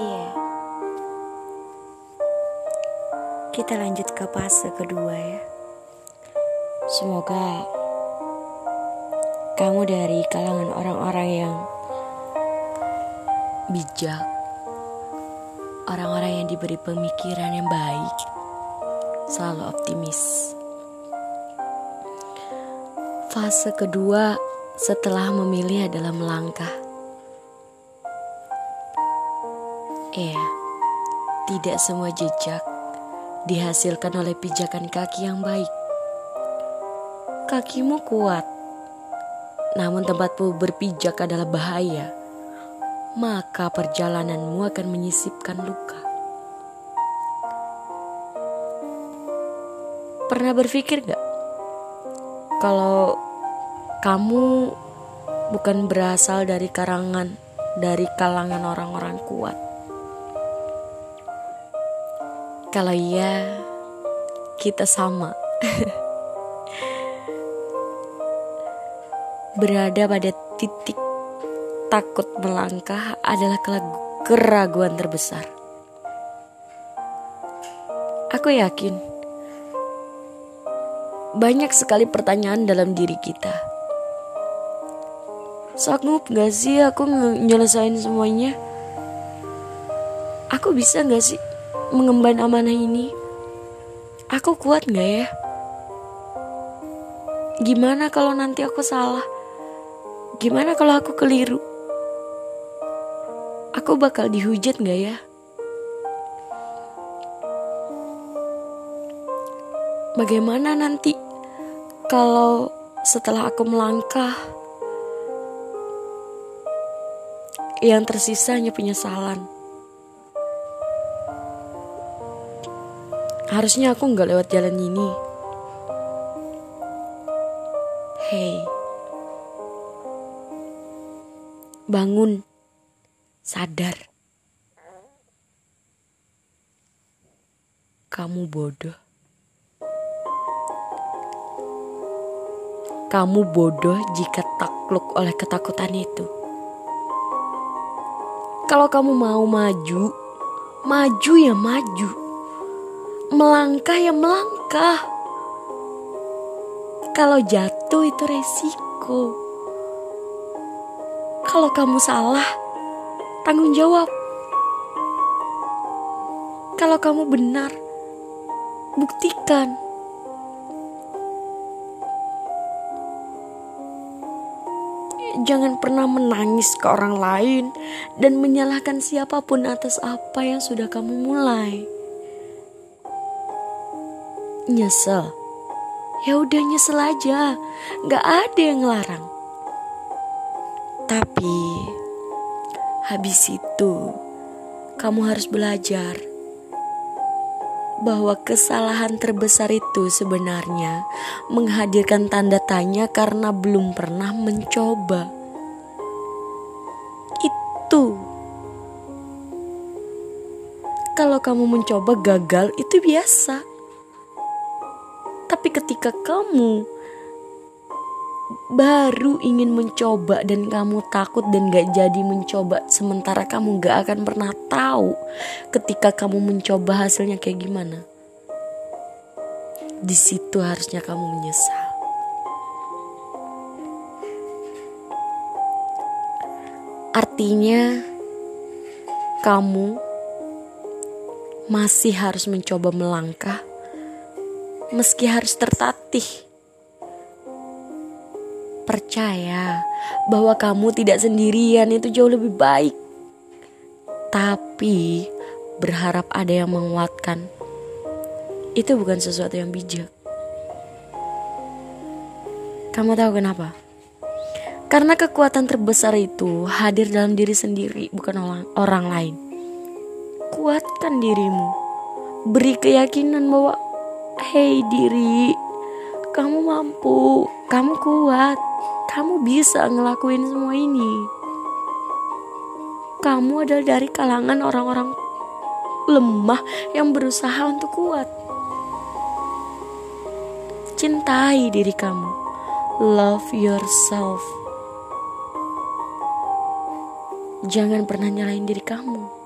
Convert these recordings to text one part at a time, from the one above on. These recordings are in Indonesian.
Iya. Kita lanjut ke fase kedua ya. Semoga kamu dari kalangan orang-orang yang bijak, orang-orang yang diberi pemikiran yang baik, selalu optimis. Fase kedua setelah memilih adalah melangkah. Iya, tidak semua jejak dihasilkan oleh pijakan kaki yang baik. Kakimu kuat, namun tempatmu berpijak adalah bahaya, maka perjalananmu akan menyisipkan luka. Pernah berpikir gak? Kalau kamu bukan berasal dari karangan, dari kalangan orang-orang kuat. Kalau iya, kita sama. Berada pada titik takut melangkah adalah keraguan terbesar. Aku yakin banyak sekali pertanyaan dalam diri kita. Sanggup gak sih aku nyelesain semuanya? Aku bisa gak sih mengemban amanah ini? Aku kuat gak ya? Gimana kalau nanti aku salah? Gimana kalau aku keliru? Aku bakal dihujat gak ya? Bagaimana nanti kalau setelah aku melangkah yang tersisa hanya penyesalan? Harusnya aku nggak lewat jalan ini. Hei, bangun, sadar. Kamu bodoh. Kamu bodoh jika takluk oleh ketakutan itu. Kalau kamu mau maju, maju ya maju melangkah ya melangkah. Kalau jatuh itu resiko. Kalau kamu salah, tanggung jawab. Kalau kamu benar, buktikan. Jangan pernah menangis ke orang lain dan menyalahkan siapa pun atas apa yang sudah kamu mulai nyesel ya udah nyesel aja nggak ada yang ngelarang tapi habis itu kamu harus belajar bahwa kesalahan terbesar itu sebenarnya menghadirkan tanda tanya karena belum pernah mencoba. Itu kalau kamu mencoba gagal, itu biasa. Tapi ketika kamu baru ingin mencoba dan kamu takut dan gak jadi mencoba sementara kamu gak akan pernah tahu ketika kamu mencoba hasilnya kayak gimana. Di situ harusnya kamu menyesal. Artinya kamu masih harus mencoba melangkah meski harus tertatih. Percaya bahwa kamu tidak sendirian itu jauh lebih baik. Tapi berharap ada yang menguatkan. Itu bukan sesuatu yang bijak. Kamu tahu kenapa? Karena kekuatan terbesar itu hadir dalam diri sendiri, bukan orang, orang lain. Kuatkan dirimu. Beri keyakinan bahwa Hei diri, kamu mampu, kamu kuat, kamu bisa ngelakuin semua ini. Kamu adalah dari kalangan orang-orang lemah yang berusaha untuk kuat. Cintai diri kamu. Love yourself. Jangan pernah nyalain diri kamu.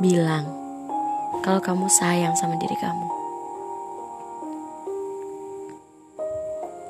Bilang kalau kamu sayang sama diri kamu.